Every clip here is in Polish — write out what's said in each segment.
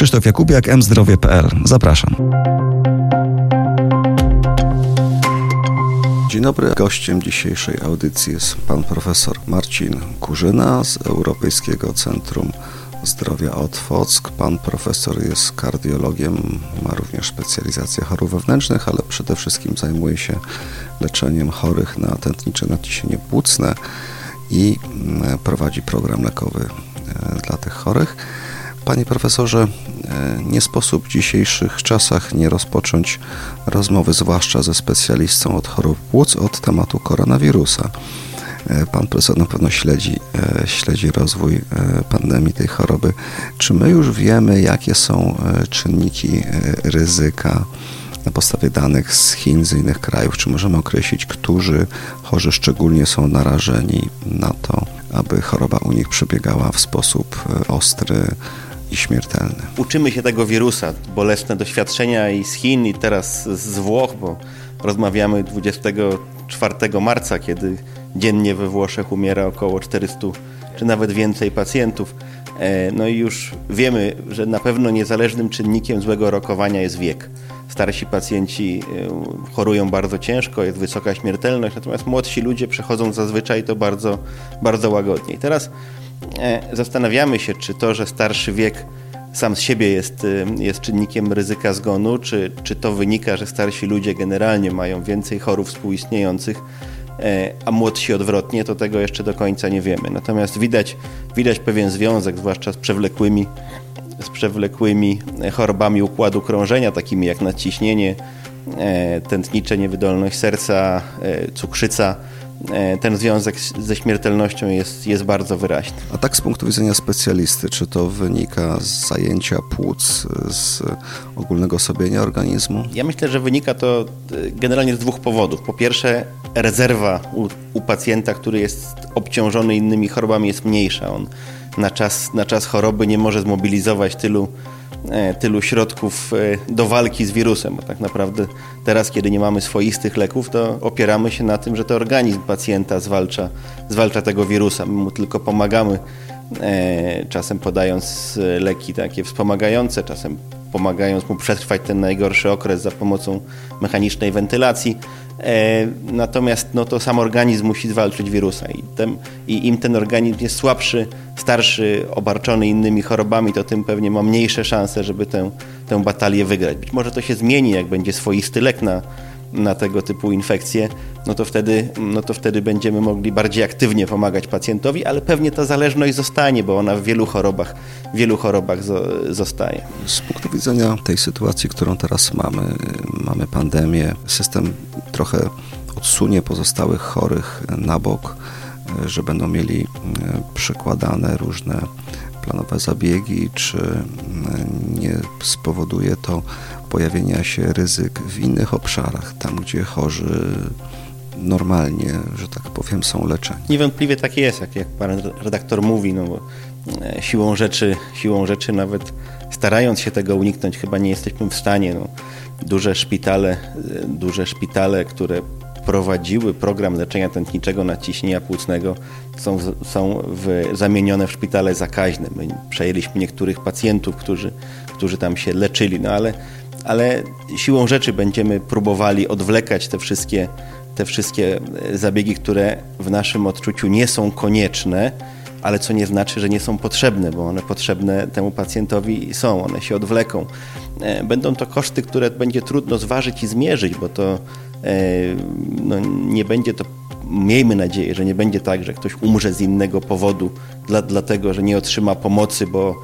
Krzysztof Jakubiak, mzdrowie.pl. Zapraszam. Dzień dobry. Gościem dzisiejszej audycji jest pan profesor Marcin Kurzyna z Europejskiego Centrum Zdrowia Otwock. Pan profesor jest kardiologiem, ma również specjalizację chorób wewnętrznych, ale przede wszystkim zajmuje się leczeniem chorych na tętnicze nadciśnienie płucne i mm, prowadzi program lekowy e, dla tych chorych. Panie profesorze, nie sposób w dzisiejszych czasach nie rozpocząć rozmowy, zwłaszcza ze specjalistą od chorób płuc, od tematu koronawirusa. E, pan profesor na pewno śledzi, e, śledzi rozwój pandemii tej choroby. Czy my już wiemy, jakie są czynniki ryzyka na podstawie danych z Chin, z innych krajów? Czy możemy określić, którzy chorzy szczególnie są narażeni na to, aby choroba u nich przebiegała w sposób ostry, i śmiertelny. Uczymy się tego wirusa, bolesne doświadczenia i z Chin, i teraz z Włoch, bo rozmawiamy 24 marca, kiedy dziennie we Włoszech umiera około 400 czy nawet więcej pacjentów. E, no i już wiemy, że na pewno niezależnym czynnikiem złego rokowania jest wiek. Starsi pacjenci e, chorują bardzo ciężko, jest wysoka śmiertelność, natomiast młodsi ludzie przechodzą zazwyczaj to bardzo, bardzo łagodnie. I teraz zastanawiamy się, czy to, że starszy wiek sam z siebie jest, e, jest czynnikiem ryzyka zgonu, czy, czy to wynika, że starsi ludzie generalnie mają więcej chorób współistniejących, e, a młodsi odwrotnie, to tego jeszcze do końca nie wiemy. Natomiast widać, widać pewien związek, zwłaszcza z przewlekłymi, z przewlekłymi chorobami układu krążenia, takimi jak nadciśnienie, tętnicze, niewydolność serca, cukrzyca, E, ten związek ze śmiertelnością jest, jest bardzo wyraźny. A tak z punktu widzenia specjalisty, czy to wynika z zajęcia płuc, z ogólnego osobienia organizmu? Ja myślę, że wynika to e, generalnie z dwóch powodów. Po pierwsze, rezerwa u, u pacjenta, który jest obciążony innymi chorobami jest mniejsza. On na czas, na czas choroby nie może zmobilizować tylu E, tylu środków e, do walki z wirusem, bo tak naprawdę teraz, kiedy nie mamy swoistych leków, to opieramy się na tym, że to organizm pacjenta zwalcza, zwalcza tego wirusa. My mu tylko pomagamy, e, czasem podając leki takie wspomagające, czasem pomagając mu przetrwać ten najgorszy okres za pomocą mechanicznej wentylacji. E, natomiast no, to sam organizm musi zwalczyć wirusa i, tem, i im ten organizm jest słabszy, starszy, obarczony innymi chorobami, to tym pewnie ma mniejsze szanse, żeby tę, tę batalię wygrać. Być może to się zmieni, jak będzie swoisty lek na, na tego typu infekcje, no to, wtedy, no to wtedy będziemy mogli bardziej aktywnie pomagać pacjentowi, ale pewnie ta zależność zostanie, bo ona w wielu chorobach, w wielu chorobach zostaje. Z punktu widzenia tej sytuacji, którą teraz mamy, mamy pandemię, system trochę odsunie pozostałych chorych na bok, że będą mieli e, przekładane różne planowe zabiegi, czy e, nie spowoduje to pojawienia się ryzyk w innych obszarach, tam gdzie chorzy normalnie, że tak powiem, są leczeni. Niewątpliwie tak jest, jak, jak pan redaktor mówi, no bo e, siłą rzeczy, siłą rzeczy nawet starając się tego uniknąć, chyba nie jesteśmy w stanie. No, duże szpitale, e, duże szpitale, które prowadziły program leczenia tętniczego nadciśnienia płucnego są, są w, zamienione w szpitale zakaźne. My przejęliśmy niektórych pacjentów, którzy, którzy tam się leczyli, no ale ale siłą rzeczy będziemy próbowali odwlekać te wszystkie, te wszystkie e, zabiegi, które w naszym odczuciu nie są konieczne, ale co nie znaczy, że nie są potrzebne, bo one potrzebne temu pacjentowi są, one się odwleką. E, będą to koszty, które będzie trudno zważyć i zmierzyć, bo to e, no, nie będzie to miejmy nadzieję, że nie będzie tak, że ktoś umrze z innego powodu, dla, dlatego że nie otrzyma pomocy, bo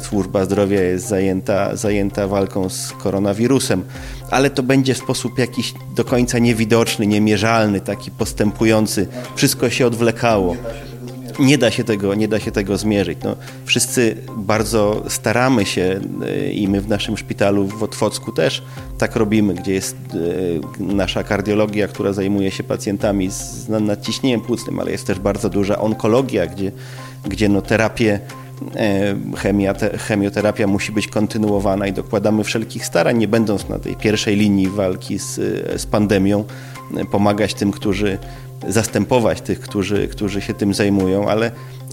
służba zdrowia jest zajęta, zajęta walką z koronawirusem, ale to będzie w sposób jakiś do końca niewidoczny, niemierzalny, taki postępujący. Wszystko się odwlekało. Nie da się tego, nie da się tego zmierzyć. No, wszyscy bardzo staramy się e, i my w naszym szpitalu w Otwocku też tak robimy, gdzie jest e, nasza kardiologia, która zajmuje się pacjentami z nadciśnieniem płucnym, ale jest też bardzo duża onkologia, gdzie, gdzie no, terapię E, chemia, te, chemioterapia musi być kontynuowana i dokładamy wszelkich starań, nie będąc na tej pierwszej linii walki z, z pandemią, pomagać tym, którzy zastępować tych, którzy, którzy się tym zajmują, ale,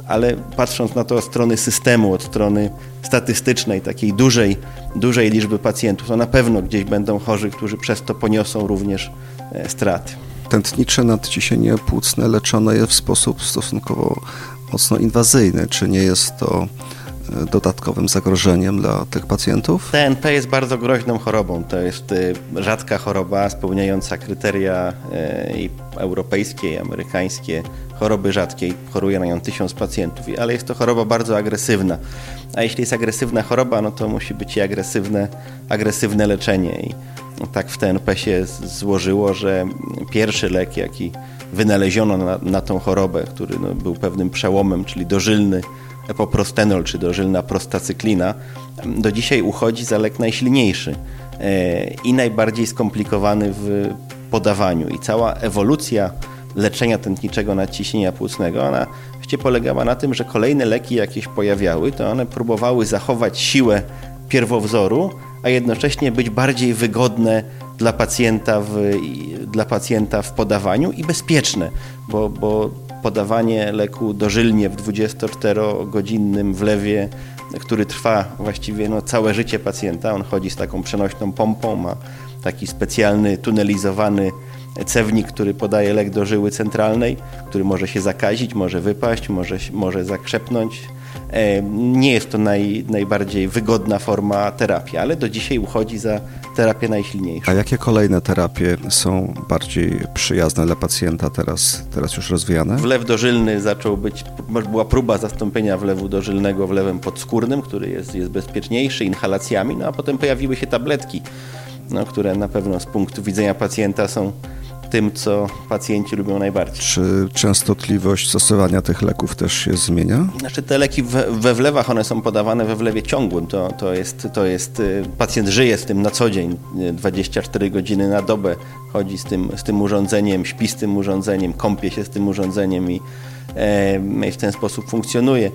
ale patrząc na to od strony systemu, od strony statystycznej, takiej dużej, dużej liczby pacjentów, to na pewno gdzieś będą chorzy, którzy przez to poniosą również e, straty. Tętnicze nadciśnienie płucne leczone jest w sposób stosunkowo mocno inwazyjny. Czy nie jest to e, dodatkowym zagrożeniem dla tych pacjentów? TNP jest bardzo groźną chorobą. To jest e, rzadka choroba spełniająca kryteria europejskie i amerykańskie choroby rzadkiej. Choruje na nią tysiąc pacjentów, ale jest to choroba bardzo agresywna. A jeśli jest agresywna choroba, no to musi być i agresywne, agresywne leczenie. I tak w TNP się złożyło, że pierwszy lek, jaki wynaleziono na, na tą chorobę, który no, był pewnym przełomem, czyli dożylny epoprostenol, czy dożylna prostacyklina, do dzisiaj uchodzi za lek najsilniejszy e, i najbardziej skomplikowany w podawaniu. I cała ewolucja leczenia tętniczego nadciśnienia płucnego, ona właściwie polegała na tym, że kolejne leki jakieś pojawiały, to one próbowały zachować siłę pierwowzoru, a jednocześnie być bardziej wygodne dla pacjenta w, dla pacjenta w podawaniu i bezpieczne, bo, bo podawanie leku dożylnie w 24-godzinnym wlewie, który trwa właściwie no, całe życie pacjenta, on chodzi z taką przenośną pompą, ma taki specjalny tunelizowany cewnik, który podaje lek do żyły centralnej, który może się zakazić, może wypaść, może, może zakrzepnąć. E, nie jest to naj, najbardziej wygodna forma terapii, ale do dzisiaj uchodzi za terapię najsilniejszą. A jakie kolejne terapie są bardziej przyjazne dla pacjenta teraz, teraz już rozwijane? Wlew dożylny zaczął być, była próba zastąpienia wlewu dożylnego wlewem podskórnym, który jest, jest bezpieczniejszy, inhalacjami, no a potem pojawiły się tabletki, no, które na pewno z punktu widzenia pacjenta są tym, co pacjenci lubią najbardziej. Czy częstotliwość stosowania tych leków też się zmienia? Znaczy te leki we, we wlewach, one są podawane we wlewie ciągłym. To, to, jest, to jest, y, pacjent żyje z tym na co dzień, 24 godziny na dobę, chodzi z tym, z tym urządzeniem, śpi z tym urządzeniem, kąpie się z tym urządzeniem i, i w ten sposób funkcjonuje.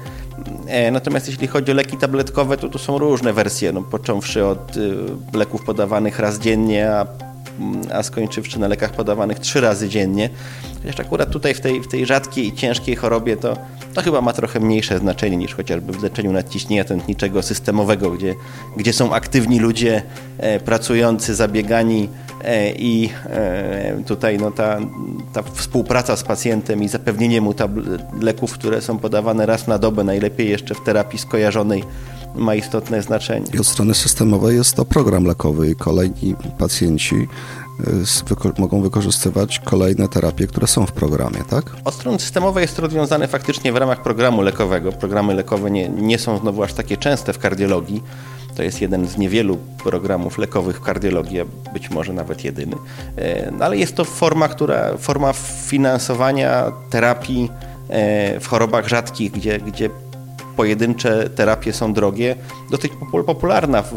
E, natomiast jeśli chodzi o leki tabletkowe, to tu są różne wersje, no, począwszy od y, leków podawanych raz dziennie, a a skończywszy na lekach podawanych trzy razy dziennie. Chociaż akurat tutaj w tej, w tej rzadkiej i ciężkiej chorobie to, to chyba ma trochę mniejsze znaczenie niż chociażby w leczeniu nadciśnienia tętniczego systemowego, gdzie, gdzie są aktywni ludzie e, pracujący, zabiegani e, i e, tutaj no, ta, ta współpraca z pacjentem i zapewnienie mu leków, które są podawane raz na dobę, najlepiej jeszcze w terapii skojarzonej, ma istotne znaczenie. I od strony systemowej jest to program lekowy i kolejni pacjenci y, mogą wykorzystywać kolejne terapie, które są w programie, tak? Od strony systemowej jest to rozwiązane faktycznie w ramach programu lekowego. Programy lekowe nie, nie są znowu aż takie częste w kardiologii. To jest jeden z niewielu programów lekowych w kardiologii, a być może nawet jedyny. E, no, ale jest to forma, która, forma finansowania terapii e, w chorobach rzadkich, gdzie, gdzie pojedyncze terapie są drogie, dosyć popularna w,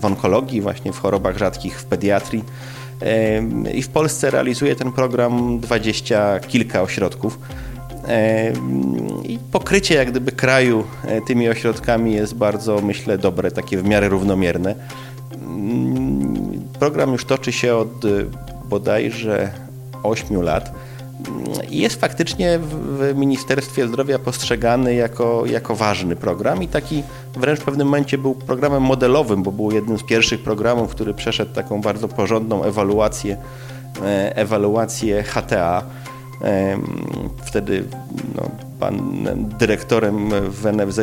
w onkologii, właśnie w chorobach rzadkich, w pediatrii. I w Polsce realizuje ten program dwadzieścia kilka ośrodków. I pokrycie jak gdyby kraju e, tymi ośrodkami jest bardzo, myślę, dobre, takie w miarę równomierne. Program już toczy się od e, bodajże 8 lat jest faktycznie w Ministerstwie Zdrowia postrzegany jako, jako ważny program i taki wręcz w pewnym momencie był programem modelowym, bo był jednym z pierwszych programów, który przeszedł taką bardzo porządną ewaluację, e, ewaluację HTA. Wtedy no, pan dyrektorem w NFZ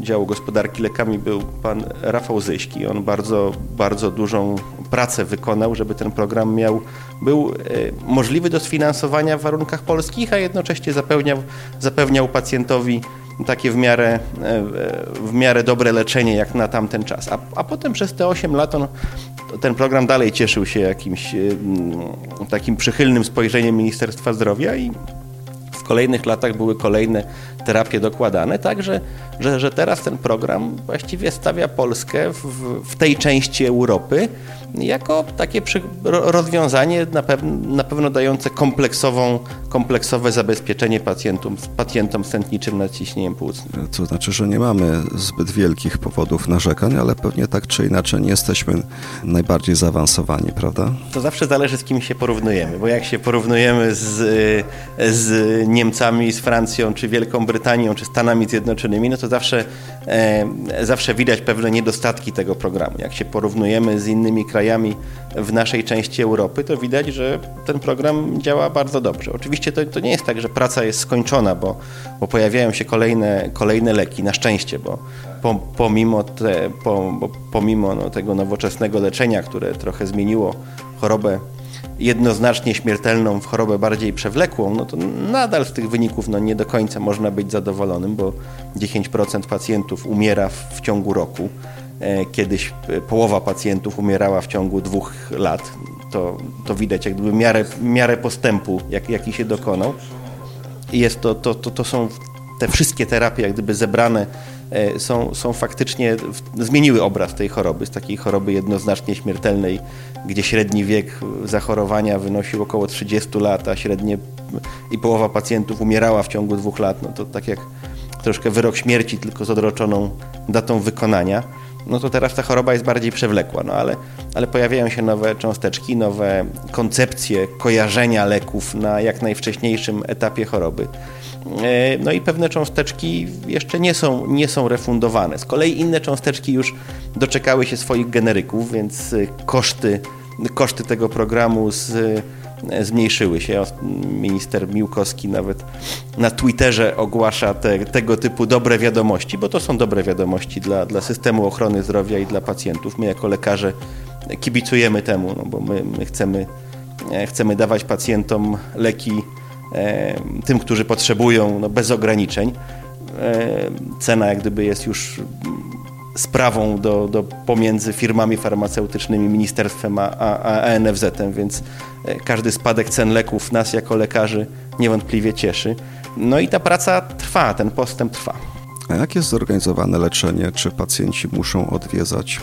działu gospodarki lekami był pan Rafał Zyśki. On bardzo, bardzo dużą pracę wykonał, żeby ten program miał, był e, możliwy do sfinansowania w warunkach polskich, a jednocześnie zapewniał, zapewniał pacjentowi takie w miarę, e, w miarę dobre leczenie jak na tamten czas. A, a potem przez te 8 lat on, ten program dalej cieszył się jakimś e, takim przychylnym spojrzeniem Ministerstwa Zdrowia i w kolejnych latach były kolejne terapie dokładane, tak że, że, że teraz ten program właściwie stawia Polskę w, w tej części Europy jako takie rozwiązanie na, pew na pewno dające kompleksową, kompleksowe zabezpieczenie pacjentom, pacjentom z tętniczym nadciśnieniem płucnym. To znaczy, że nie mamy zbyt wielkich powodów narzekań, ale pewnie tak czy inaczej nie jesteśmy najbardziej zaawansowani, prawda? To zawsze zależy z kim się porównujemy, bo jak się porównujemy z, z Niemcami, z Francją, czy Wielką Brytanią, czy Stanami Zjednoczonymi, no to zawsze, e, zawsze widać pewne niedostatki tego programu. Jak się porównujemy z innymi krajami w naszej części Europy, to widać, że ten program działa bardzo dobrze. Oczywiście to, to nie jest tak, że praca jest skończona, bo, bo pojawiają się kolejne, kolejne leki, na szczęście, bo pomimo, te, pomimo no, tego nowoczesnego leczenia, które trochę zmieniło chorobę jednoznacznie śmiertelną w chorobę bardziej przewlekłą, no to nadal z tych wyników no, nie do końca można być zadowolonym, bo 10% pacjentów umiera w, w ciągu roku. E, kiedyś e, połowa pacjentów umierała w ciągu dwóch lat. To, to widać jak gdyby miarę, miarę postępu, jak, jaki się dokonał. I jest to, to, to, to są te wszystkie terapie jak gdyby zebrane są, są faktycznie, zmieniły obraz tej choroby, z takiej choroby jednoznacznie śmiertelnej, gdzie średni wiek zachorowania wynosił około 30 lat, a średnie i połowa pacjentów umierała w ciągu dwóch lat. No to tak jak troszkę wyrok śmierci, tylko z odroczoną datą wykonania. No to teraz ta choroba jest bardziej przewlekła, no ale, ale pojawiają się nowe cząsteczki, nowe koncepcje kojarzenia leków na jak najwcześniejszym etapie choroby. E, no i pewne cząsteczki jeszcze nie są, nie są refundowane. Z kolei inne cząsteczki już doczekały się swoich generyków, więc e, koszty, koszty tego programu z, e, zmniejszyły się. Minister Miłkowski nawet na Twitterze ogłasza te, tego typu dobre wiadomości, bo to są dobre wiadomości dla, dla systemu ochrony zdrowia i dla pacjentów. My jako lekarze kibicujemy temu, no bo my, my chcemy, chcemy dawać pacjentom leki tym, którzy potrzebują no, bez ograniczeń. Cena jak gdyby jest już sprawą do, do pomiędzy firmami farmaceutycznymi, ministerstwem a, a, a NFZ-em, więc e, każdy spadek cen leków nas jako lekarzy niewątpliwie cieszy. No i ta praca trwa, ten postęp trwa. A jak jest zorganizowane leczenie? Czy pacjenci muszą odwiedzać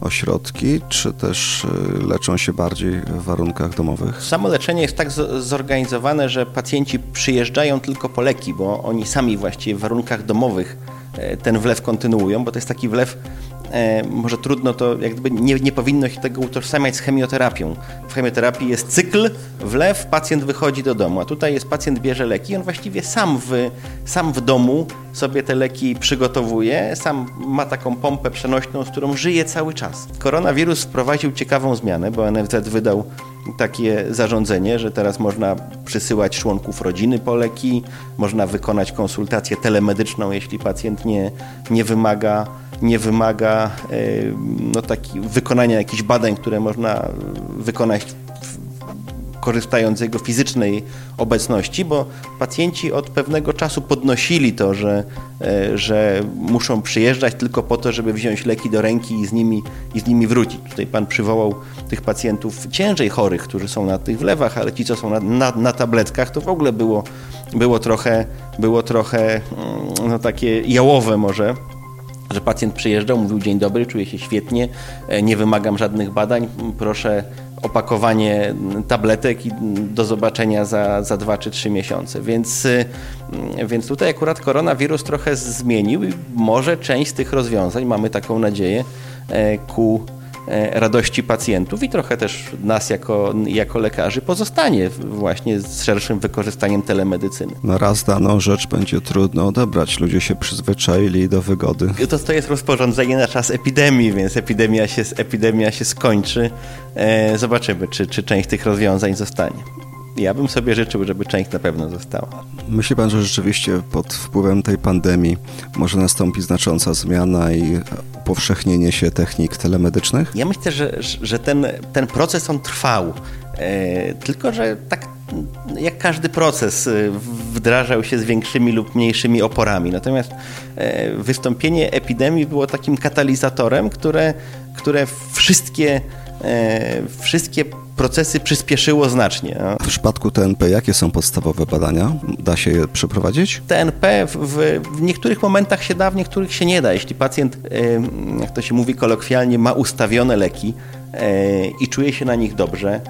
ośrodki, czy też y, leczą się bardziej w warunkach domowych? Samo leczenie jest tak zorganizowane, że pacjenci przyjeżdżają tylko po leki, bo oni sami właściwie w warunkach domowych e, ten wlew kontynuują, bo to jest taki wlew e, może trudno to, jakby nie, nie powinno się tego utożsamiać z chemioterapią. W chemioterapii jest cykl, wlew, pacjent wychodzi do domu, a tutaj jest pacjent bierze leki on właściwie sam w, sam w domu sobie te leki przygotowuje, sam ma taką pompę przenośną, z którą żyje cały czas. Koronawirus wprowadził ciekawą zmianę, bo NFZ wydał takie zarządzenie, że teraz można przysyłać członków rodziny po leki, można wykonać konsultację telemedyczną, jeśli pacjent nie, nie wymaga nie wymaga e, no, taki, wykonania jakichś badań, które można wykonać korzystając z jego fizycznej obecności, bo pacjenci od pewnego czasu podnosili to, że, e, że muszą przyjeżdżać tylko po to, żeby wziąć leki do ręki i z nimi, i z nimi wrócić. Tutaj pan przywołał tych pacjentów ciężej chorych, którzy są na tych wlewach, ale ci, co są na, na, na tabletkach, to w ogóle było, było trochę, było trochę mm, no, takie jałowe może że pacjent przyjeżdżał, mówił dzień dobry, czuję się świetnie, e, nie wymagam żadnych badań, proszę opakowanie tabletek i do zobaczenia za, za 2 czy 3 miesiące. Więc, y, więc tutaj akurat koronawirus trochę zmienił i może część z tych rozwiązań, mamy taką nadzieję, e, ku radości pacjentów i trochę też nas jako, jako lekarzy pozostanie właśnie z szerszym wykorzystaniem telemedycyny. No raz daną rzecz będzie trudno odebrać. Ludzie się przyzwyczaili do wygody. To, to jest rozporządzenie na czas epidemii, więc epidemia się, epidemia się skończy. E, zobaczymy, czy, czy część tych rozwiązań zostanie. Ja bym sobie życzył, żeby część na pewno została. Myśli pan, że rzeczywiście pod wpływem tej pandemii może nastąpić znacząca zmiana i upowszechnienie się technik telemedycznych? Ja myślę, że, że ten, ten proces on trwał. E, tylko, że tak jak każdy proces e, wdrażał się z większymi lub mniejszymi oporami. Natomiast e, wystąpienie epidemii było takim katalizatorem, które, które wszystkie, wszystkie procesy przyspieszyło znacznie. A w przypadku TNP jakie są podstawowe badania? Da się je przeprowadzić? TNP w, w, niektórych momentach się da, w niektórych się nie da. Jeśli pacjent, jak to się mówi kolokwialnie, ma ustawione leki e, i czuje się na nich dobrze,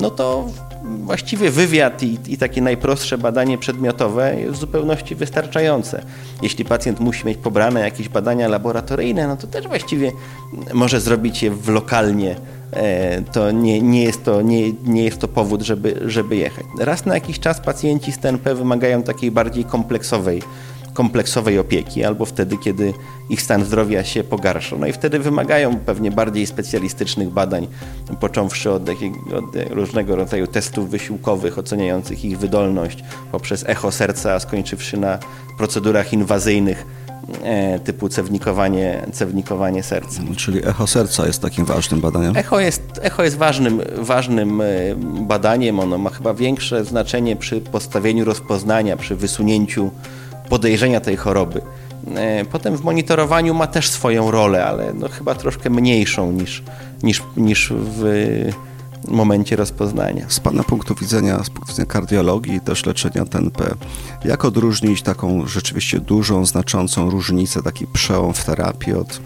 no to właściwie wywiad i, i, takie najprostsze badanie przedmiotowe jest w zupełności wystarczające. Jeśli pacjent musi mieć pobrane jakieś badania laboratoryjne, no to też właściwie może zrobić je w lokalnie to nie, nie, jest, to, nie, nie jest to powód, żeby, żeby jechać. Raz na jakiś czas pacjenci z TNP wymagają takiej bardziej kompleksowej kompleksowej opieki, albo wtedy, kiedy ich stan zdrowia się pogarsza. No i wtedy wymagają pewnie bardziej specjalistycznych badań, począwszy od, od różnego rodzaju testów wysiłkowych oceniających ich wydolność, poprzez echo serca, skończywszy na procedurach inwazyjnych e, typu cewnikowanie, cewnikowanie serca. Czyli echo serca jest takim ważnym badaniem? Echo jest, echo jest ważnym, ważnym e, badaniem. Ono ma chyba większe znaczenie przy postawieniu rozpoznania, przy wysunięciu podejrzenia tej choroby. E, potem w monitorowaniu ma też swoją rolę, ale no chyba troszkę mniejszą niż, niż, niż w momencie rozpoznania. Z Pana punktu widzenia, z punktu widzenia kardiologii i też leczenia TNP, jak odróżnić taką rzeczywiście dużą, znaczącą różnicę, taki przełom w terapii od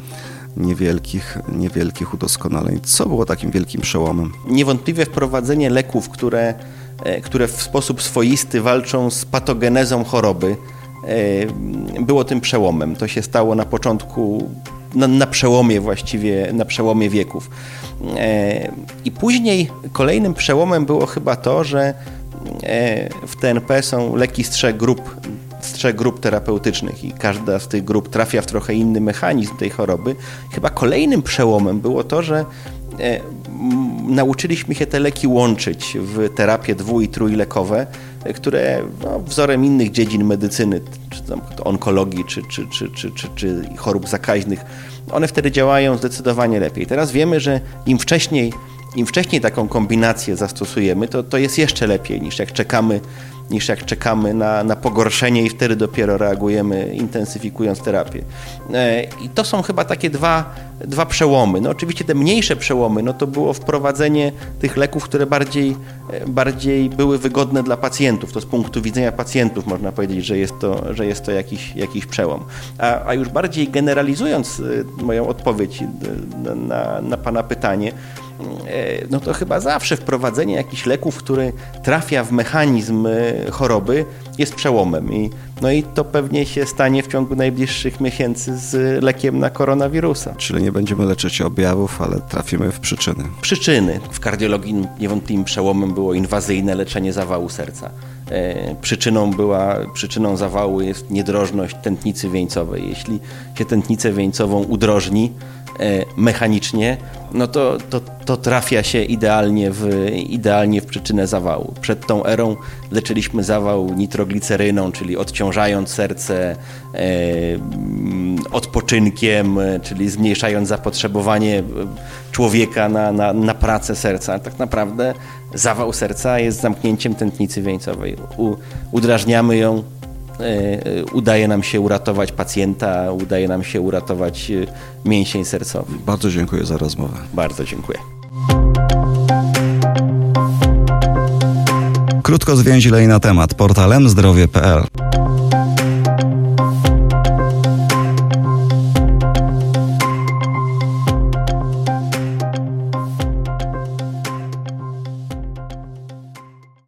niewielkich, niewielkich udoskonaleń? Co było takim wielkim przełomem? Niewątpliwie wprowadzenie leków, które, e, które w sposób swoisty walczą z patogenezą choroby, E, było tym przełomem. To się stało na początku, na, na przełomie właściwie, na przełomie wieków. E, I później kolejnym przełomem było chyba to, że e, w TNP są leki z trzech grup, z trzech grup terapeutycznych i każda z tych grup trafia w trochę inny mechanizm tej choroby. Chyba kolejnym przełomem było to, że nauczyliśmy się te leki łączyć w terapie dwu- i trójlekowe, które no, wzorem innych dziedzin medycyny, czy tam onkologii, czy, czy, czy, czy, czy, czy chorób zakaźnych, one wtedy działają zdecydowanie lepiej. Teraz wiemy, że im wcześniej, im wcześniej taką kombinację zastosujemy, to, to jest jeszcze lepiej niż jak czekamy niż jak czekamy na, na pogorszenie i wtedy dopiero reagujemy, intensyfikując terapię. E, I to są chyba takie dwa, dwa przełomy. No oczywiście te mniejsze przełomy, no to było wprowadzenie tych leków, które bardziej, e, bardziej były wygodne dla pacjentów. To z punktu widzenia pacjentów można powiedzieć, że jest to, że jest to jakiś, jakiś przełom. A, a już bardziej generalizując e, moją odpowiedź na, na, na Pana pytanie, no to chyba zawsze wprowadzenie jakichś leków, który trafia w mechanizm e, choroby, jest przełomem. I, no i to pewnie się stanie w ciągu najbliższych miesięcy z lekiem na koronawirusa. Czyli nie będziemy leczyć objawów, ale trafimy w przyczyny. Przyczyny. W kardiologii niewątpliwym przełomem było inwazyjne leczenie zawału serca. E, przyczyną, była, przyczyną zawału jest niedrożność tętnicy wieńcowej. Jeśli się tętnicę wieńcową udrożni, E, mechanicznie, no to, to, to trafia się idealnie w, idealnie w przyczynę zawału. Przed tą erą leczyliśmy zawał nitrogliceryną, czyli odciążając serce, e, mm, odpoczynkiem, czyli zmniejszając zapotrzebowanie człowieka na, na, na pracę serca. Tak naprawdę zawał serca jest zamknięciem tętnicy wieńcowej. U, udrażniamy ją E, udaje nam się uratować pacjenta, udaje nam się uratować e, mięsień sercowy. Bardzo dziękuję za rozmowę. Bardzo dziękuję. Krótko zwięźlej na temat portalem zdrowie.pl